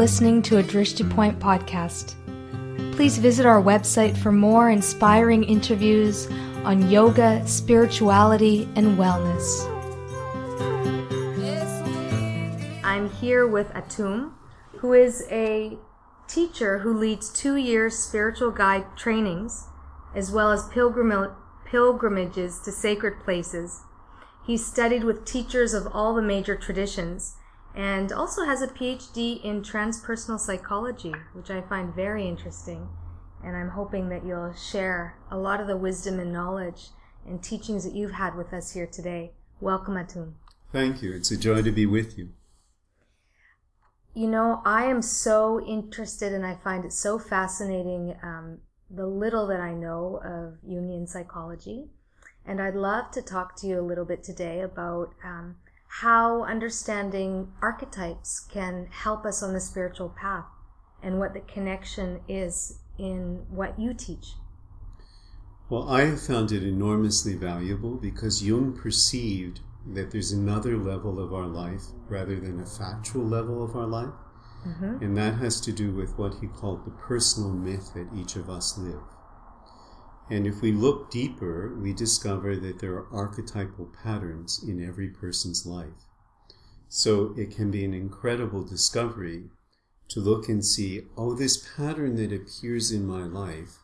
listening to a Drishti Point podcast. Please visit our website for more inspiring interviews on yoga, spirituality, and wellness. I'm here with Atum, who is a teacher who leads two year spiritual guide trainings as well as pilgrim- pilgrimages to sacred places. He studied with teachers of all the major traditions and also has a PhD in transpersonal psychology, which I find very interesting. And I'm hoping that you'll share a lot of the wisdom and knowledge and teachings that you've had with us here today. Welcome, Atum. Thank you. It's a joy to be with you. You know, I am so interested and I find it so fascinating um, the little that I know of Jungian psychology. And I'd love to talk to you a little bit today about um, how understanding archetypes can help us on the spiritual path and what the connection is in what you teach. Well, I have found it enormously valuable because Jung perceived that there's another level of our life rather than a factual level of our life. Mm-hmm. And that has to do with what he called the personal myth that each of us live. And if we look deeper, we discover that there are archetypal patterns in every person's life. So it can be an incredible discovery to look and see, oh, this pattern that appears in my life,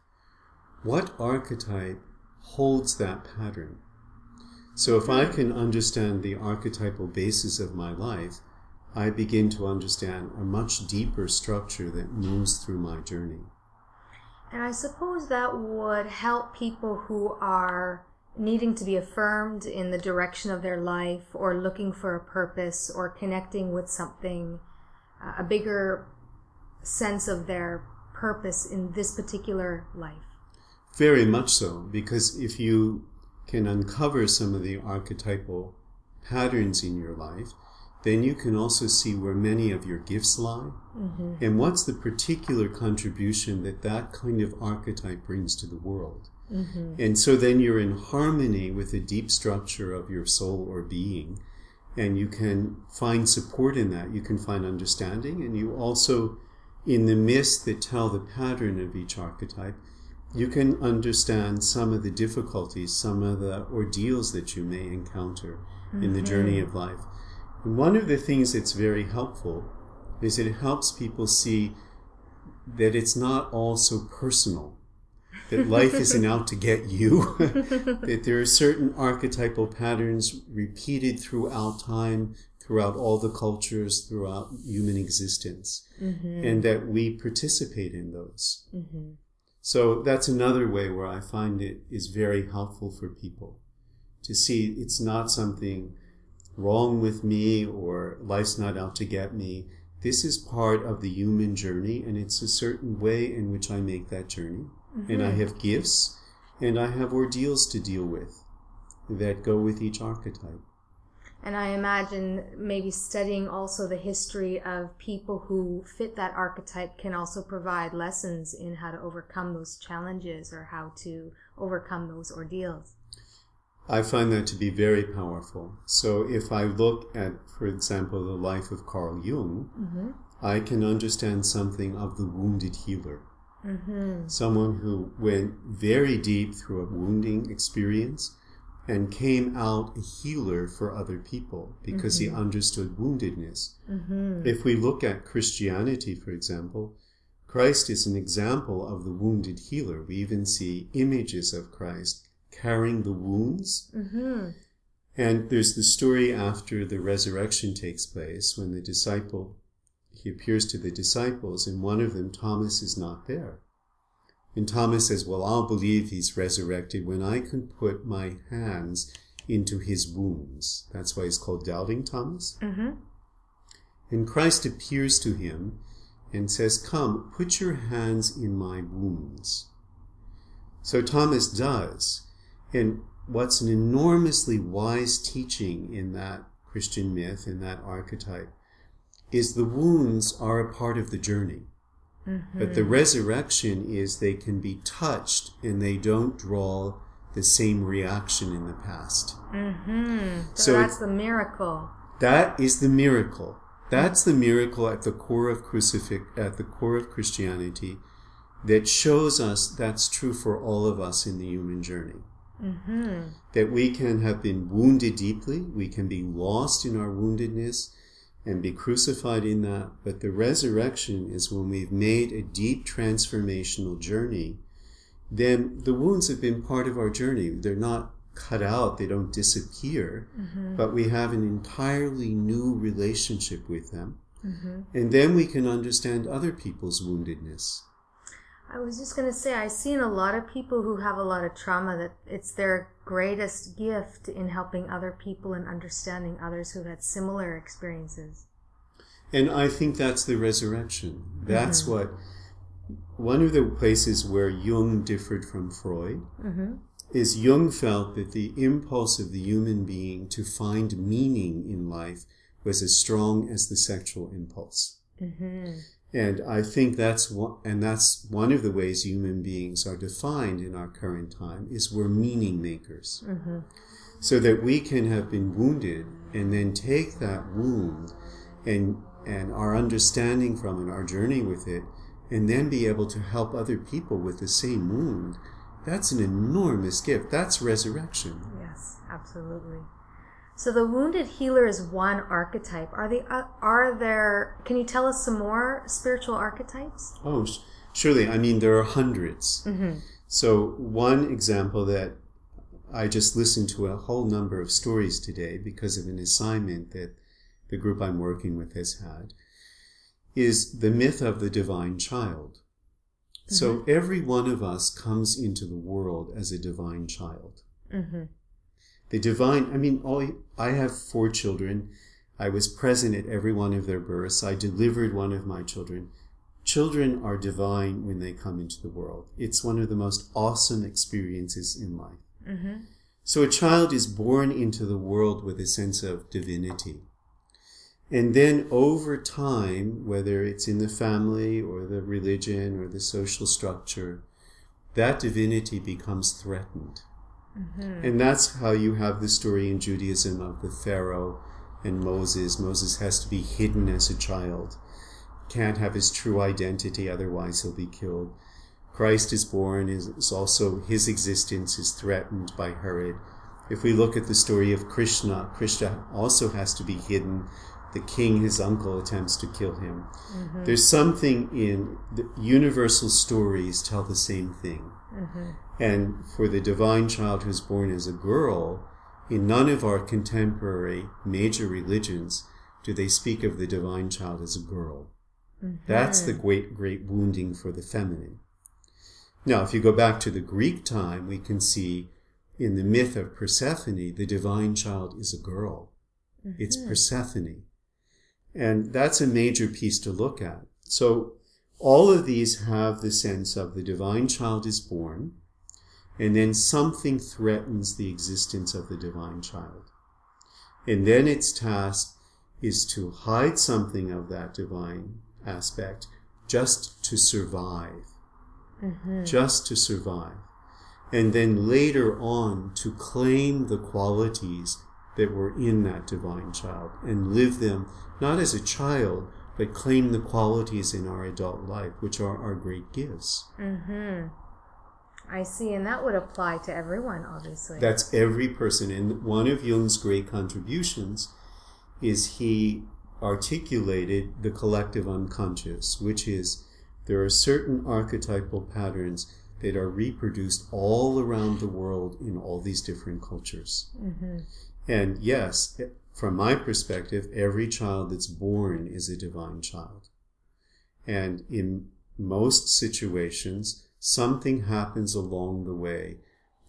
what archetype holds that pattern? So if I can understand the archetypal basis of my life, I begin to understand a much deeper structure that moves through my journey. And I suppose that would help people who are needing to be affirmed in the direction of their life or looking for a purpose or connecting with something, uh, a bigger sense of their purpose in this particular life. Very much so, because if you can uncover some of the archetypal patterns in your life, then you can also see where many of your gifts lie mm-hmm. and what's the particular contribution that that kind of archetype brings to the world. Mm-hmm. And so then you're in harmony with the deep structure of your soul or being, and you can find support in that. You can find understanding, and you also, in the myths that tell the pattern of each archetype, you can understand some of the difficulties, some of the ordeals that you may encounter mm-hmm. in the journey mm-hmm. of life. One of the things that's very helpful is it helps people see that it's not all so personal, that life isn't out to get you, that there are certain archetypal patterns repeated throughout time, throughout all the cultures, throughout human existence, mm-hmm. and that we participate in those. Mm-hmm. So that's another way where I find it is very helpful for people to see it's not something wrong with me or life's not out to get me. This is part of the human journey, and it's a certain way in which I make that journey. Mm-hmm. And I have gifts and I have ordeals to deal with that go with each archetype. And I imagine maybe studying also the history of people who fit that archetype can also provide lessons in how to overcome those challenges or how to overcome those ordeals. I find that to be very powerful. So if I look at, for example, the life of Carl Jung, mm-hmm. I can understand something of the wounded healer. Mm-hmm. Someone who went very deep through a wounding experience and came out a healer for other people because mm-hmm. he understood woundedness. Mm-hmm. If we look at Christianity, for example, Christ is an example of the wounded healer. We even see images of Christ carrying the wounds. Mm-hmm. And there's the story after the resurrection takes place when the disciple, he appears to the disciples, and one of them, Thomas, is not there. And Thomas says, Well, I'll believe he's resurrected when I can put my hands into his wounds. That's why he's called Doubting Thomas. Mm-hmm. And Christ appears to him and says, Come, put your hands in my wounds. So Thomas does. And what's an enormously wise teaching in that Christian myth, in that archetype, is the wounds are a part of the journey. Mm-hmm. But the resurrection is they can be touched and they don't draw the same reaction in the past. Mm-hmm. So, so, that's the miracle. That is the miracle. That's the miracle at the core of crucifix, at the core of Christianity that shows us that's true for all of us in the human journey. Mm-hmm. That we can have been wounded deeply, we can be lost in our woundedness and be crucified in that. But the resurrection is when we've made a deep transformational journey, then the wounds have been part of our journey. They're not cut out, they don't disappear, Mm-hmm. but we have an entirely new relationship with them. Mm-hmm. And then we can understand other people's woundedness. I was just going to say, I've seen a lot of people who have a lot of trauma that it's their greatest gift in helping other people and understanding others who've had similar experiences. And I think that's the resurrection. That's what one of the places where Jung differed from Freud Mm-hmm. is Jung felt that the impulse of the human being to find meaning in life was as strong as the sexual impulse. Mm-hmm. And I think that's one, and that's one of the ways human beings are defined in our current time is we're meaning makers. Mm-hmm. So that we can have been wounded and then take that wound and, and our understanding from it, our journey with it, and then be able to help other people with the same wound. That's an enormous gift. That's resurrection. Yes, absolutely. So the wounded healer is one archetype. Are uh, are there? Can you tell us some more spiritual archetypes? Oh, sh- surely. I mean, there are 100s Mm-hmm. So, one example that I just listened to a whole number of stories today because of an assignment that the group I'm working with has had is the myth of the divine child. So, every one of us comes into the world as a divine child. Mm-hmm. The divine, I mean, all, I have four children. I was present at every one of their births. I delivered one of my children. Children are divine when they come into the world. It's one of the most awesome experiences in life. Mm-hmm. So a child is born into the world with a sense of divinity. And then over time, whether it's in the family or the religion or the social structure, that divinity becomes threatened. Mm-hmm. And that's how you have the story in Judaism of the Pharaoh and Moses. Moses has to be hidden as a child, can't have his true identity, otherwise he'll be killed. Christ is born, is, is also his existence is threatened by Herod. If we look at the story of Krishna, Krishna also has to be hidden. The king, his uncle, attempts to kill him. Mm-hmm. There's something in the universal stories tell the same thing. Mm-hmm. And for the divine child who's born as a girl, in none of our contemporary major religions do they speak of the divine child as a girl. Mm-hmm. That's the great, great wounding for the feminine. Now, if you go back to the Greek time, we can see in the myth of Persephone, the divine child is a girl. It's mm-hmm. Persephone. And that's a major piece to look at. So all of these have the sense of the divine child is born, and then something threatens the existence of the divine child. And then its task is to hide something of that divine aspect just to survive. Mm-hmm. Just to survive. And then later on to claim the qualities that were in that divine child and live them not as a child, but claim the qualities in our adult life, which are our great gifts. Mm-hmm. I see, and that would apply to everyone, obviously. That's every person. And one of Jung's great contributions is he articulated the collective unconscious, which is there are certain archetypal patterns that are reproduced all around the world in all these different cultures. mm-hmm. And yes, from my perspective, every child that's born is a divine child. And in most situations, something happens along the way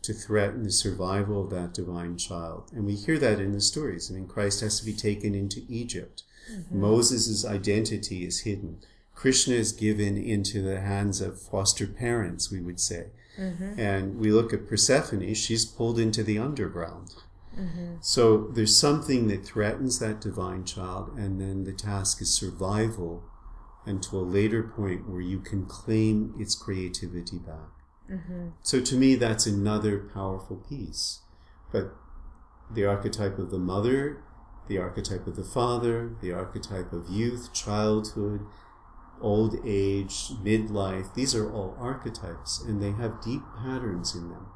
to threaten the survival of that divine child. And we hear that in the stories. I mean, Christ has to be taken into Egypt. Mm-hmm. Moses' identity is hidden. Krishna is given into the hands of foster parents, we would say. Mm-hmm. And we look at Persephone, she's pulled into the underground. Mm-hmm. So there's something that threatens that divine child, and then the task is survival until a later point where you can claim its creativity back. Mm-hmm. So to me, that's another powerful piece. But the archetype of the mother the archetype of the father, the archetype of youth, childhood, old age, midlife. These are all archetypes, and they have deep patterns in them.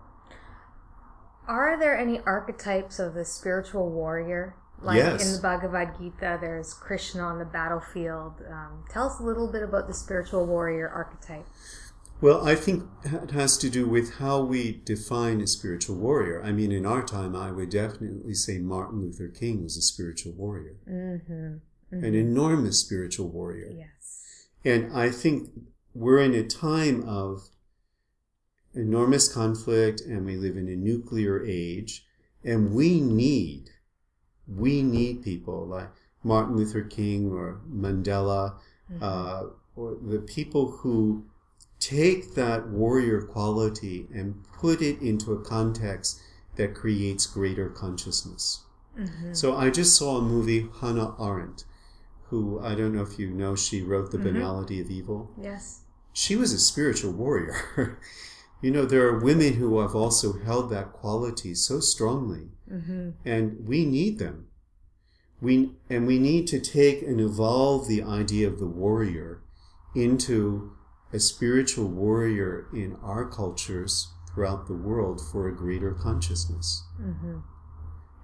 Are there any archetypes of the spiritual warrior? Like Yes. in the Bhagavad Gita, there's Krishna on the battlefield. Um, tell us a little bit about the spiritual warrior archetype. Well, I think it has to do with how we define a spiritual warrior. I mean, in our time, I would definitely say Martin Luther King was a spiritual warrior, Mm-hmm. an enormous spiritual warrior. Yes. And I think we're in a time of enormous conflict and we live in a nuclear age and we need, we need people like Martin Luther King or Mandela, mm-hmm. uh, or the people who take that warrior quality and put it into a context that creates greater consciousness. Mm-hmm. So I just saw a movie, Hannah Arendt, who I don't know if you know, she wrote The mm-hmm. Banality of Evil. Yes. She was a spiritual warrior. you know, there are women who have also held that quality so strongly, mm-hmm. and we need them. We and we need to take and evolve the idea of the warrior into a spiritual warrior in our cultures throughout the world for a greater consciousness. Mm-hmm.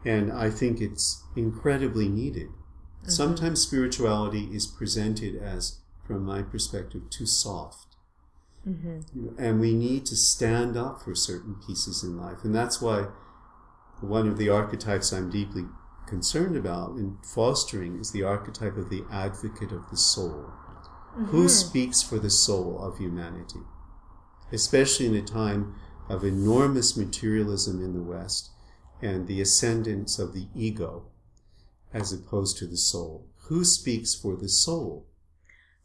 And I think it's incredibly needed. Mm-hmm. Sometimes spirituality is presented as, from my perspective, too soft. Mm-hmm. And we need to stand up for certain pieces in life. And that's why one of the archetypes I'm deeply concerned about in fostering is the archetype of the advocate of the soul. Who mm-hmm. speaks for the soul of humanity? Especially in a time of enormous materialism in the West and the ascendance of the ego as opposed to the soul. Who speaks for the soul?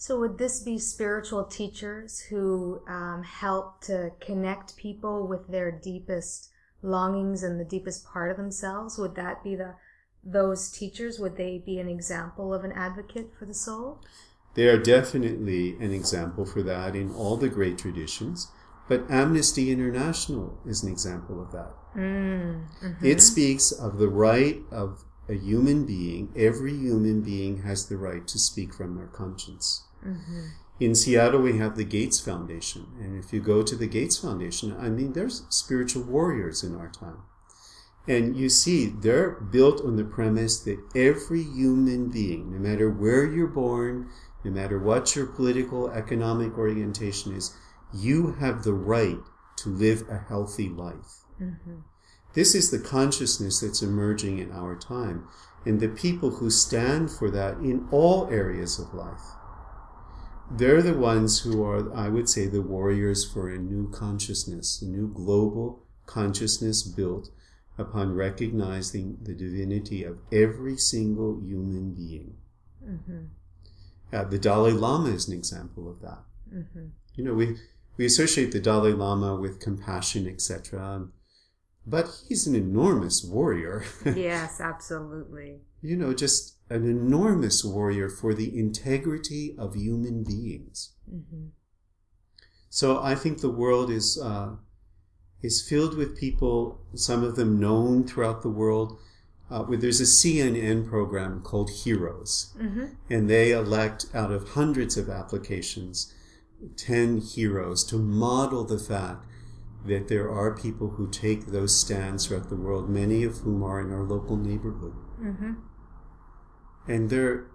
So would this be spiritual teachers who um, help to connect people with their deepest longings and the deepest part of themselves? Would that be the those teachers? Would they be an example of an advocate for the soul? They are definitely an example for that in all the great traditions, but Amnesty International is an example of that. It speaks of the right of a human being, every human being has the right to speak from their conscience. Mm-hmm. In Seattle, we have the Gates Foundation. And if you go to the Gates Foundation, I mean, there's spiritual warriors in our time. And you see, they're built on the premise that every human being, no matter where you're born, no matter what your political, economic orientation is, you have the right to live a healthy life. Mm-hmm. This is the consciousness that's emerging in our time, and the people who stand for that in all areas of life. They're the ones who are, I would say, the warriors for a new consciousness, a new global consciousness built upon recognizing the divinity of every single human being. Uh, the Dalai Lama is an example of that. You know, we we associate the Dalai Lama with compassion, etc. But he's an enormous warrior. yes, absolutely. you know, just an enormous warrior for the integrity of human beings. So I think the world is uh, is filled with people, some of them known throughout the world. Uh, where there's a CNN program called Heroes, and they elect out of hundreds of applications 10 heroes to model the fact that there are people who take those stands throughout the world, many of whom are in our local neighborhood. Mm-hmm. And they're,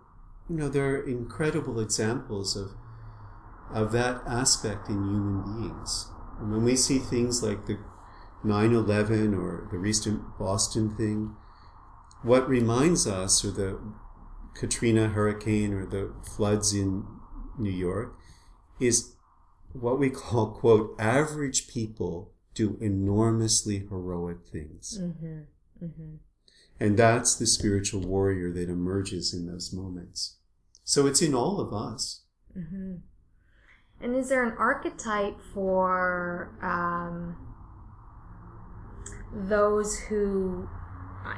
you know, they're incredible examples of, of that aspect in human beings. And when we see things like the 9-11 or the recent Boston thing, what reminds us, or the Katrina hurricane or the floods in New York, is what we call, quote, average people do enormously heroic things. Mm-hmm. Mm-hmm. And that's the spiritual warrior that emerges in those moments. So it's in all of us. Mm-hmm. And is there an archetype for um, those who,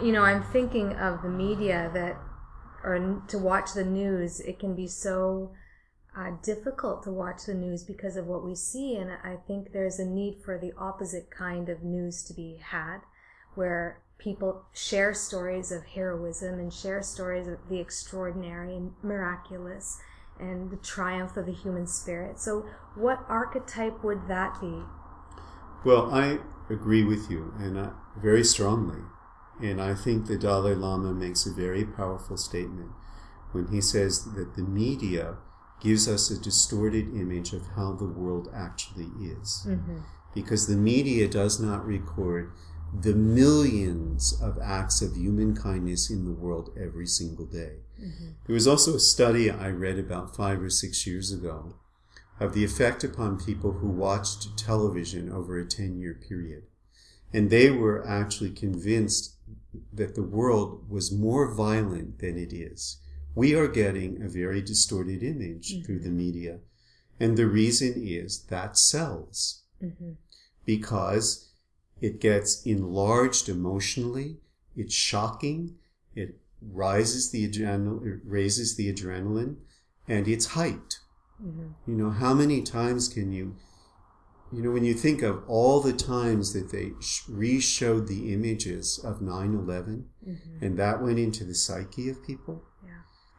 you know, I'm thinking of the media that, or to watch the news, it can be so uh, difficult to watch the news because of what we see. And I think there's a need for the opposite kind of news to be had, where people share stories of heroism and share stories of the extraordinary and miraculous and the triumph of the human spirit. So, what archetype would that be? Well, I agree with you, and uh, very strongly. And I think the Dalai Lama makes a very powerful statement when he says that the media gives us a distorted image of how the world actually is. Mm-hmm. Because the media does not record the millions of acts of human kindness in the world every single day. Mm-hmm. There was also a study I read about five or six years ago of the effect upon people who watched television over a 10 year period. And they were actually convinced that the world was more violent than it is. We are getting a very distorted image mm-hmm. through the media. And the reason is that sells. Mm-hmm. Because it gets enlarged emotionally, it's shocking, it rises the adrenal, it raises the adrenaline, and it's hyped. Mm-hmm. You know, how many times can you, you know, when you think of all the times that they re-showed the images of 9-11 mm-hmm. and that went into the psyche of people.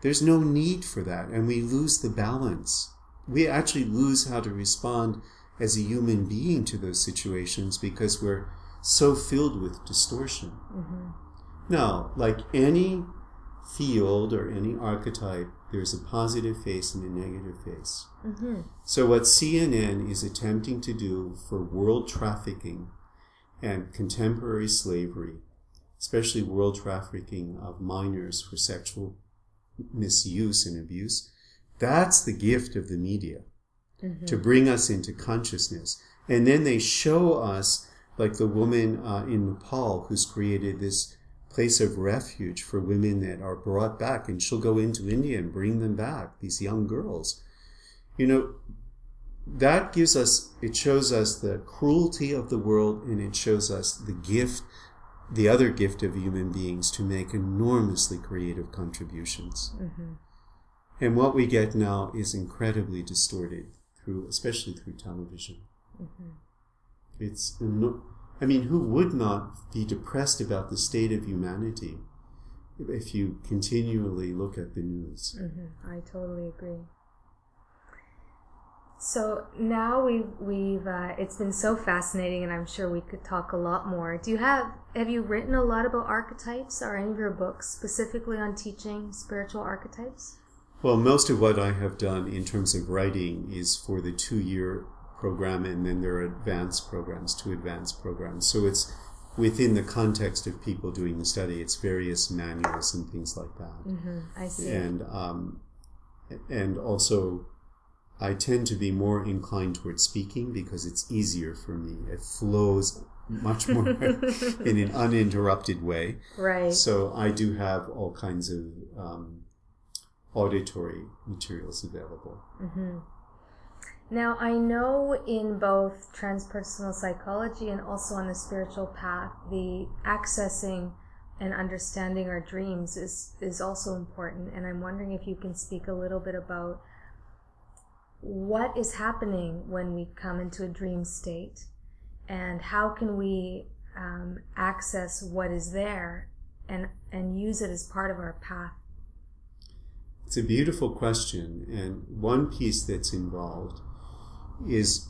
There's no need for that. And we lose the balance. We actually lose how to respond as a human being to those situations because we're so filled with distortion. Mm-hmm. Now, like any field or any archetype, there's a positive face and a negative face. Mm-hmm. So, what CNN is attempting to do for world trafficking and contemporary slavery, especially world trafficking of minors for sexual misuse and abuse, that's the gift of the media mm-hmm. to bring us into consciousness. And then they show us, like the woman uh, in Nepal who's created this place of refuge for women that are brought back and she'll go into India and bring them back, these young girls. You know, that gives us, it shows us the cruelty of the world and it shows us the gift, the other gift of human beings to make enormously creative contributions. Mm-hmm. And what we get now is incredibly distorted through, especially through television. Mm-hmm. It's, I mean, who would not be depressed about the state of humanity if you continually look at the news? Mm-hmm. I totally agree. So now we've we've uh, it's been so fascinating, and I'm sure we could talk a lot more. Do you have have you written a lot about archetypes, or any of your books specifically on teaching spiritual archetypes? Well, most of what I have done in terms of writing is for the two year program, and then there are advanced programs, two advanced programs. So it's within the context of people doing the study. It's various manuals and things like that. Mm-hmm. I see. And um, and also, I tend to be more inclined towards speaking because it's easier for me. It flows much more in an uninterrupted way. Right. So I do have all kinds of um, auditory materials available. Mm-hmm. Now, I know in both transpersonal psychology and also on the spiritual path, the accessing and understanding our dreams is, is also important. And I'm wondering if you can speak a little bit about what is happening when we come into a dream state and how can we um, access what is there and, and use it as part of our path. It's a beautiful question, and one piece that's involved is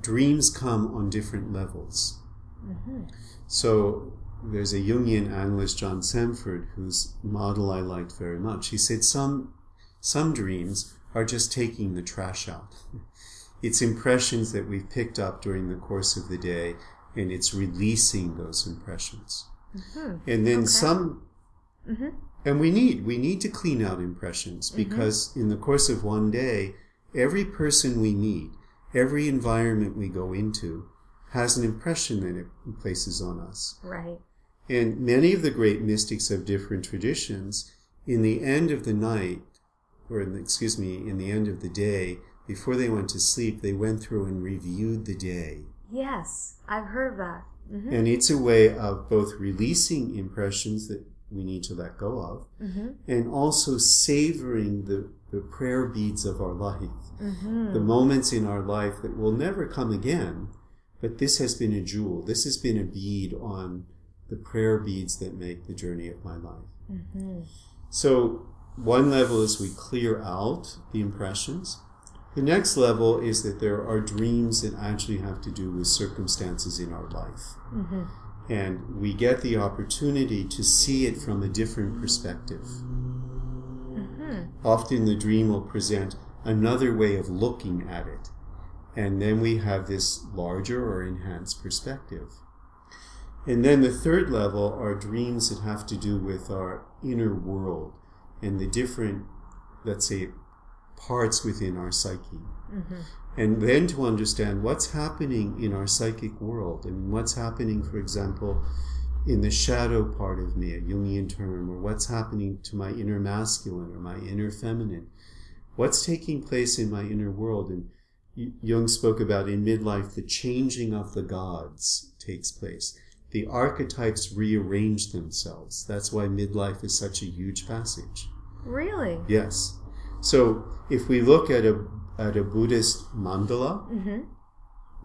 dreams come on different levels. Mm-hmm. So there's a Jungian analyst, John Sanford whose model I liked very much. He said some some dreams are just taking the trash out. it's impressions that we've picked up during the course of the day, and it's releasing those impressions. Mm-hmm. And then okay. some, mm-hmm. and we need we need to clean out impressions mm-hmm. because in the course of one day, every person we meet every environment we go into has an impression that it places on us. Right. And many of the great mystics of different traditions, in the end of the night, or excuse me, in the end of the day, before they went to sleep, they went through and reviewed the day. Yes, I've heard that. Mm-hmm. And it's a way of both releasing impressions that we need to let go of mm-hmm. and also savoring the, the prayer beads of our life mm-hmm. the moments in our life that will never come again. But this has been a jewel. This has been a bead on the prayer beads that make the journey of my life. So, one level is we clear out the impressions. The next level is that there are dreams that actually have to do with circumstances in our life. Mm-hmm. And we get the opportunity to see it from a different perspective. Mm-hmm. Often the dream will present another way of looking at it. And then we have this larger or enhanced perspective. And then the third level are dreams that have to do with our inner world and the different, let's say, parts within our psyche. Mm-hmm. And then to understand what's happening in our psychic world and what's happening, for example, in the shadow part of me, a Jungian term, or what's happening to my inner masculine or my inner feminine. What's taking place in my inner world? And Jung spoke about in midlife, the changing of the gods takes place. The archetypes rearrange themselves. That's why midlife is such a huge passage. Really? Yes. So if we look at a at a Buddhist mandala, mm-hmm.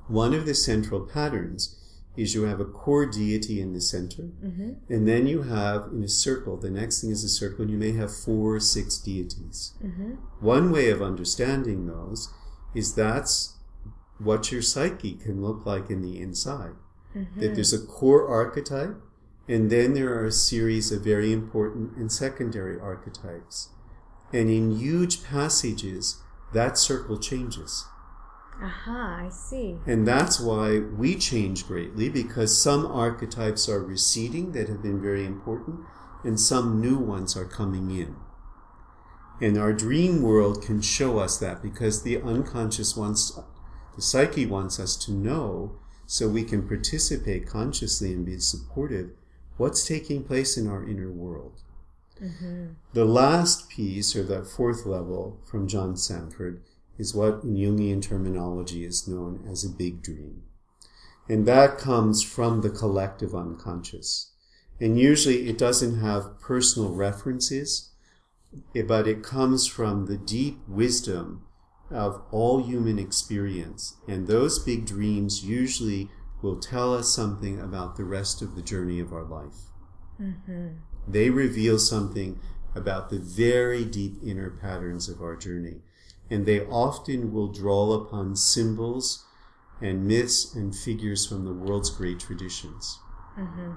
one of the central patterns is you have a core deity in the center, mm-hmm. and then you have in a circle, the next thing is a circle, and you may have four or six deities. Mm-hmm. One way of understanding those is that's what your psyche can look like in the inside. That mm-hmm. there's a core archetype, and then there are a series of very important and secondary archetypes. And in huge passages, that circle changes. Aha, I see. And that's why we change greatly because some archetypes are receding that have been very important and some new ones are coming in. And our dream world can show us that because the unconscious wants, the psyche wants us to know so we can participate consciously and be supportive what's taking place in our inner world. Mm-hmm. The last piece, or that fourth level from John Sanford, is what in Jungian terminology is known as a big dream. And that comes from the collective unconscious. And usually it doesn't have personal references, but it comes from the deep wisdom of all human experience. And those big dreams usually will tell us something about the rest of the journey of our life. Mm-hmm. They reveal something about the very deep inner patterns of our journey. And they often will draw upon symbols and myths and figures from the world's great traditions. Mm-hmm.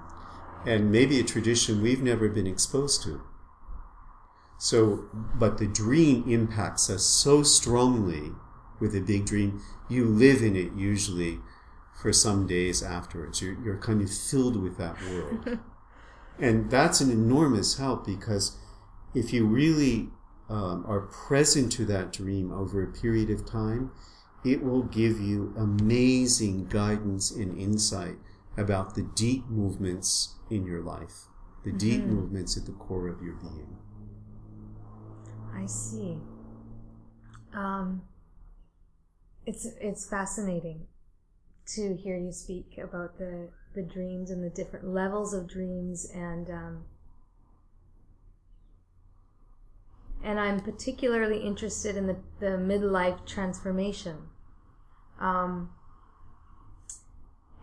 And maybe a tradition we've never been exposed to. So, but the dream impacts us so strongly with a big dream, you live in it usually for some days afterwards. You're, you're kind of filled with that world. and that's an enormous help because if you really um, are present to that dream over a period of time, it will give you amazing guidance and insight about the deep movements in your life, the deep movements at the core of your being. I see. Um, it's it's fascinating to hear you speak about the the dreams and the different levels of dreams and um, and I'm particularly interested in the, the midlife transformation. Um,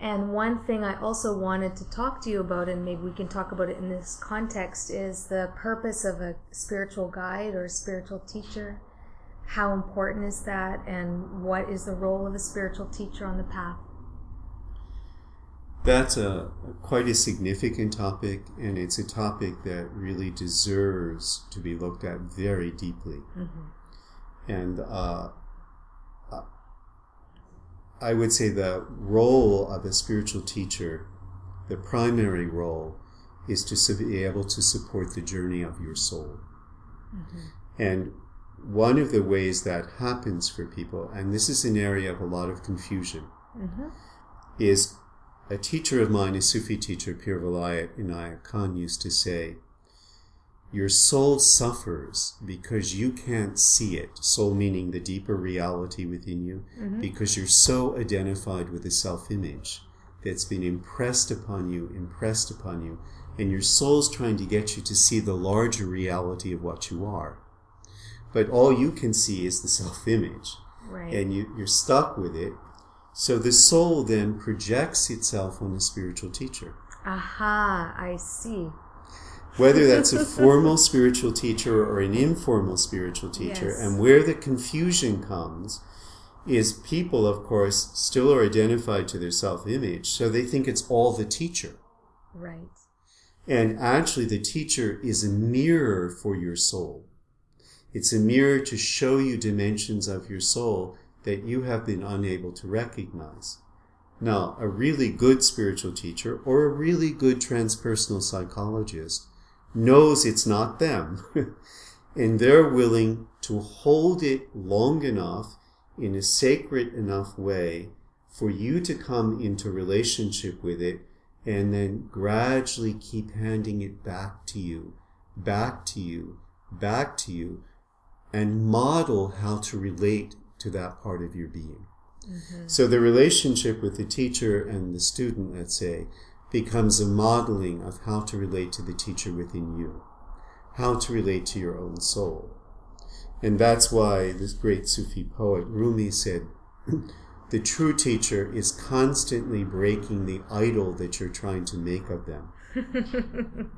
and one thing I also wanted to talk to you about, and maybe we can talk about it in this context, is the purpose of a spiritual guide or a spiritual teacher. How important is that, and what is the role of a spiritual teacher on the path? That's a quite a significant topic, and it's a topic that really deserves to be looked at very deeply. And uh, I would say the role of a spiritual teacher, the primary role, is to be able to support the journey of your soul. Mm-hmm. And one of the ways that happens for people, and this is an area of a lot of confusion, mm-hmm. is a teacher of mine, a Sufi teacher, Pir Vilayat Inayat Khan, used to say, Your soul suffers because you can't see it, soul meaning the deeper reality within you, mm-hmm. because you're so identified with the self image that's been impressed upon you, impressed upon you, and your soul's trying to get you to see the larger reality of what you are. But all you can see is the self image Right. and you, you're stuck with it. So the soul then projects itself on a spiritual teacher. Aha, I see. Whether that's a formal spiritual teacher or an informal spiritual teacher, Yes. and where the confusion comes is people, of course, still are identified to their self image, so they think it's all the teacher. Right. And actually, the teacher is a mirror for your soul. It's a mirror to show you dimensions of your soul that you have been unable to recognize. Now, a really good spiritual teacher or a really good transpersonal psychologist knows it's not them. and they're willing to hold it long enough in a sacred enough way for you to come into relationship with it and then gradually keep handing it back to you, back to you, back to you, and model how to relate to that part of your being. Mm-hmm. So the relationship with the teacher and the student, let's say, becomes a modeling of how to relate to the teacher within you, how to relate to your own soul. And that's why this great Sufi poet Rumi said, the true teacher is constantly breaking the idol that you're trying to make of them.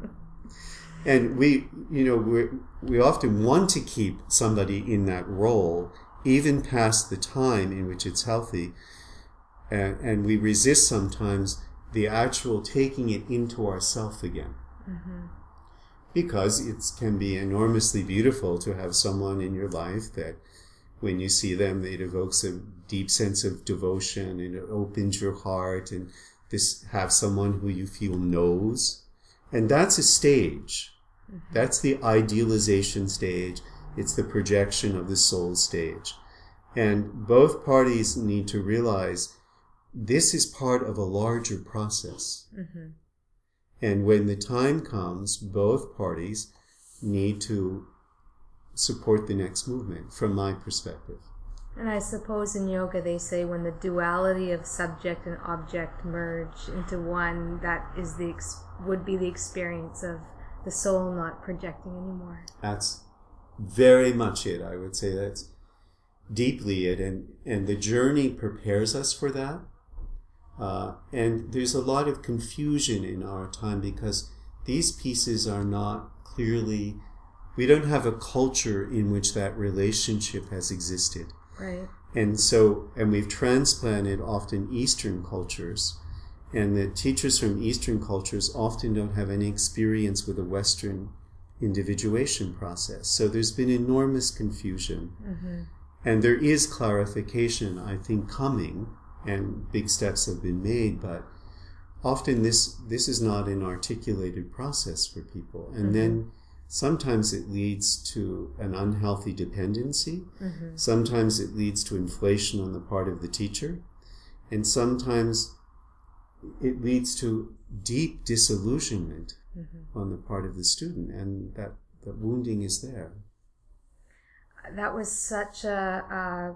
and we, you know, we we often want to keep somebody in that role, even past the time in which it's healthy. And, and we resist sometimes the actual taking it into ourself again. Mm-hmm. Because it can be enormously beautiful to have someone in your life that when you see them, it evokes a deep sense of devotion and it opens your heart and this have someone who you feel knows. And that's a stage. Mm-hmm. That's the idealization stage. It's the projection of the soul stage. And both parties need to realize this is part of a larger process. Mm-hmm. And when the time comes, both parties need to support the next movement, from my perspective. And I suppose in yoga they say when the duality of subject and object merge into one, that is the ex- would be the experience of the soul not projecting anymore. That's very much it. I would say that's deeply it, and and the journey prepares us for that. Uh, and there's a lot of confusion in our time because these pieces are not clearly. We don't have a culture in which that relationship has existed. Right. And so, and we've transplanted often Eastern cultures, and the teachers from Eastern cultures often don't have any experience with the Western individuation process. So there's been enormous confusion. And there is clarification, I think, coming, and big steps have been made, but often this, this is not an articulated process for people. And mm-hmm. then sometimes it leads to an unhealthy dependency. Mm-hmm. Sometimes it leads to inflation on the part of the teacher. And sometimes it leads to deep disillusionment mm-hmm. on the part of the student. And that, that wounding is there. That was such a, a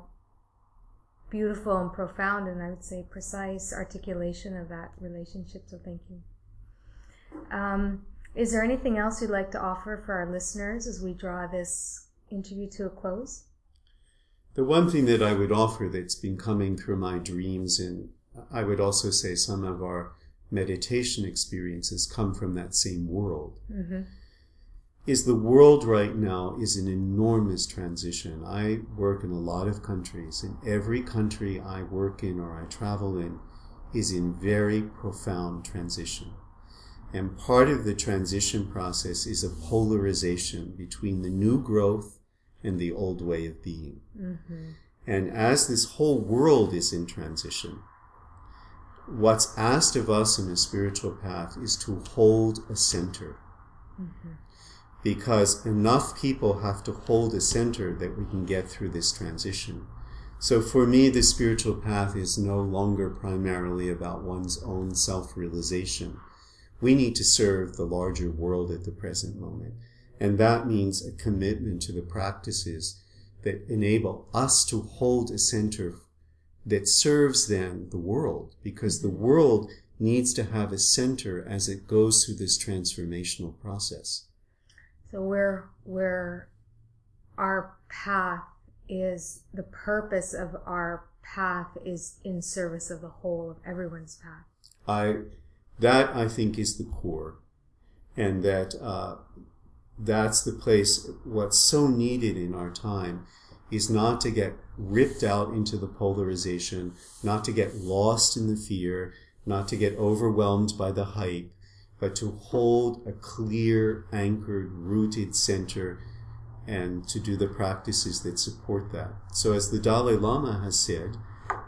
beautiful and profound, and I would say precise articulation of that relationship. So thank you. Um, is there anything else you'd like to offer for our listeners as we draw this interview to a close? The one thing that I would offer that's been coming through my dreams, and I would also say some of our meditation experiences come from that same world, is the world right now is an enormous transition. I work in a lot of countries, and every country I work in or I travel in is in very profound transition. And part of the transition process is a polarization between the new growth and the old way of being. Mm-hmm. And as this whole world is in transition, what's asked of us in a spiritual path is to hold a center. Mm-hmm. Because enough people have to hold a center that we can get through this transition. So for me, the spiritual path is no longer primarily about one's own self realization. We need to serve the larger world at the present moment. And that means a commitment to the practices that enable us to hold a center that serves then the world, because the world needs to have a center as it goes through this transformational process. So where where our path is the purpose of our path is in service of the whole of everyone's path. I That I think is the core, and that uh, that's the place. What's so needed in our time is not to get ripped out into the polarization, not to get lost in the fear, not to get overwhelmed by the hype, but to hold a clear, anchored, rooted center and to do the practices that support that. So, as the Dalai Lama has said,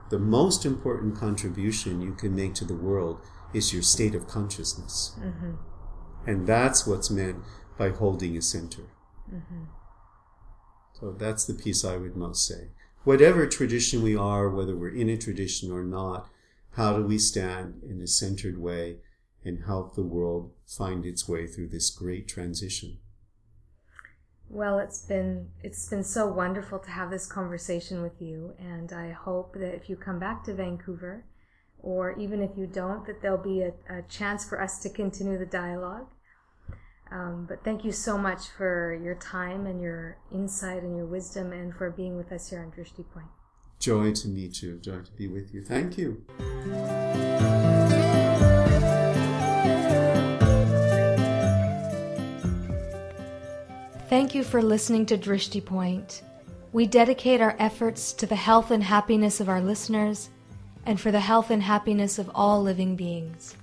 the most important contribution you can make to the world is your state of consciousness. Mm-hmm. And that's what's meant by holding a center. Mm-hmm. So, that's the piece I would most say. Whatever tradition we are, whether we're in a tradition or not, how do we stand in a centered way and help the world find its way through this great transition? Well, it's been it's been so wonderful to have this conversation with you, and I hope that if you come back to Vancouver, or even if you don't, that there'll be a, a chance for us to continue the dialogue. Um, but thank you so much for your time and your insight and your wisdom, and for being with us here on Drishti Point. Joy to meet you. Joy to be with you. Thank you. Thank you for listening to Drishti Point. We dedicate our efforts to the health and happiness of our listeners and for the health and happiness of all living beings.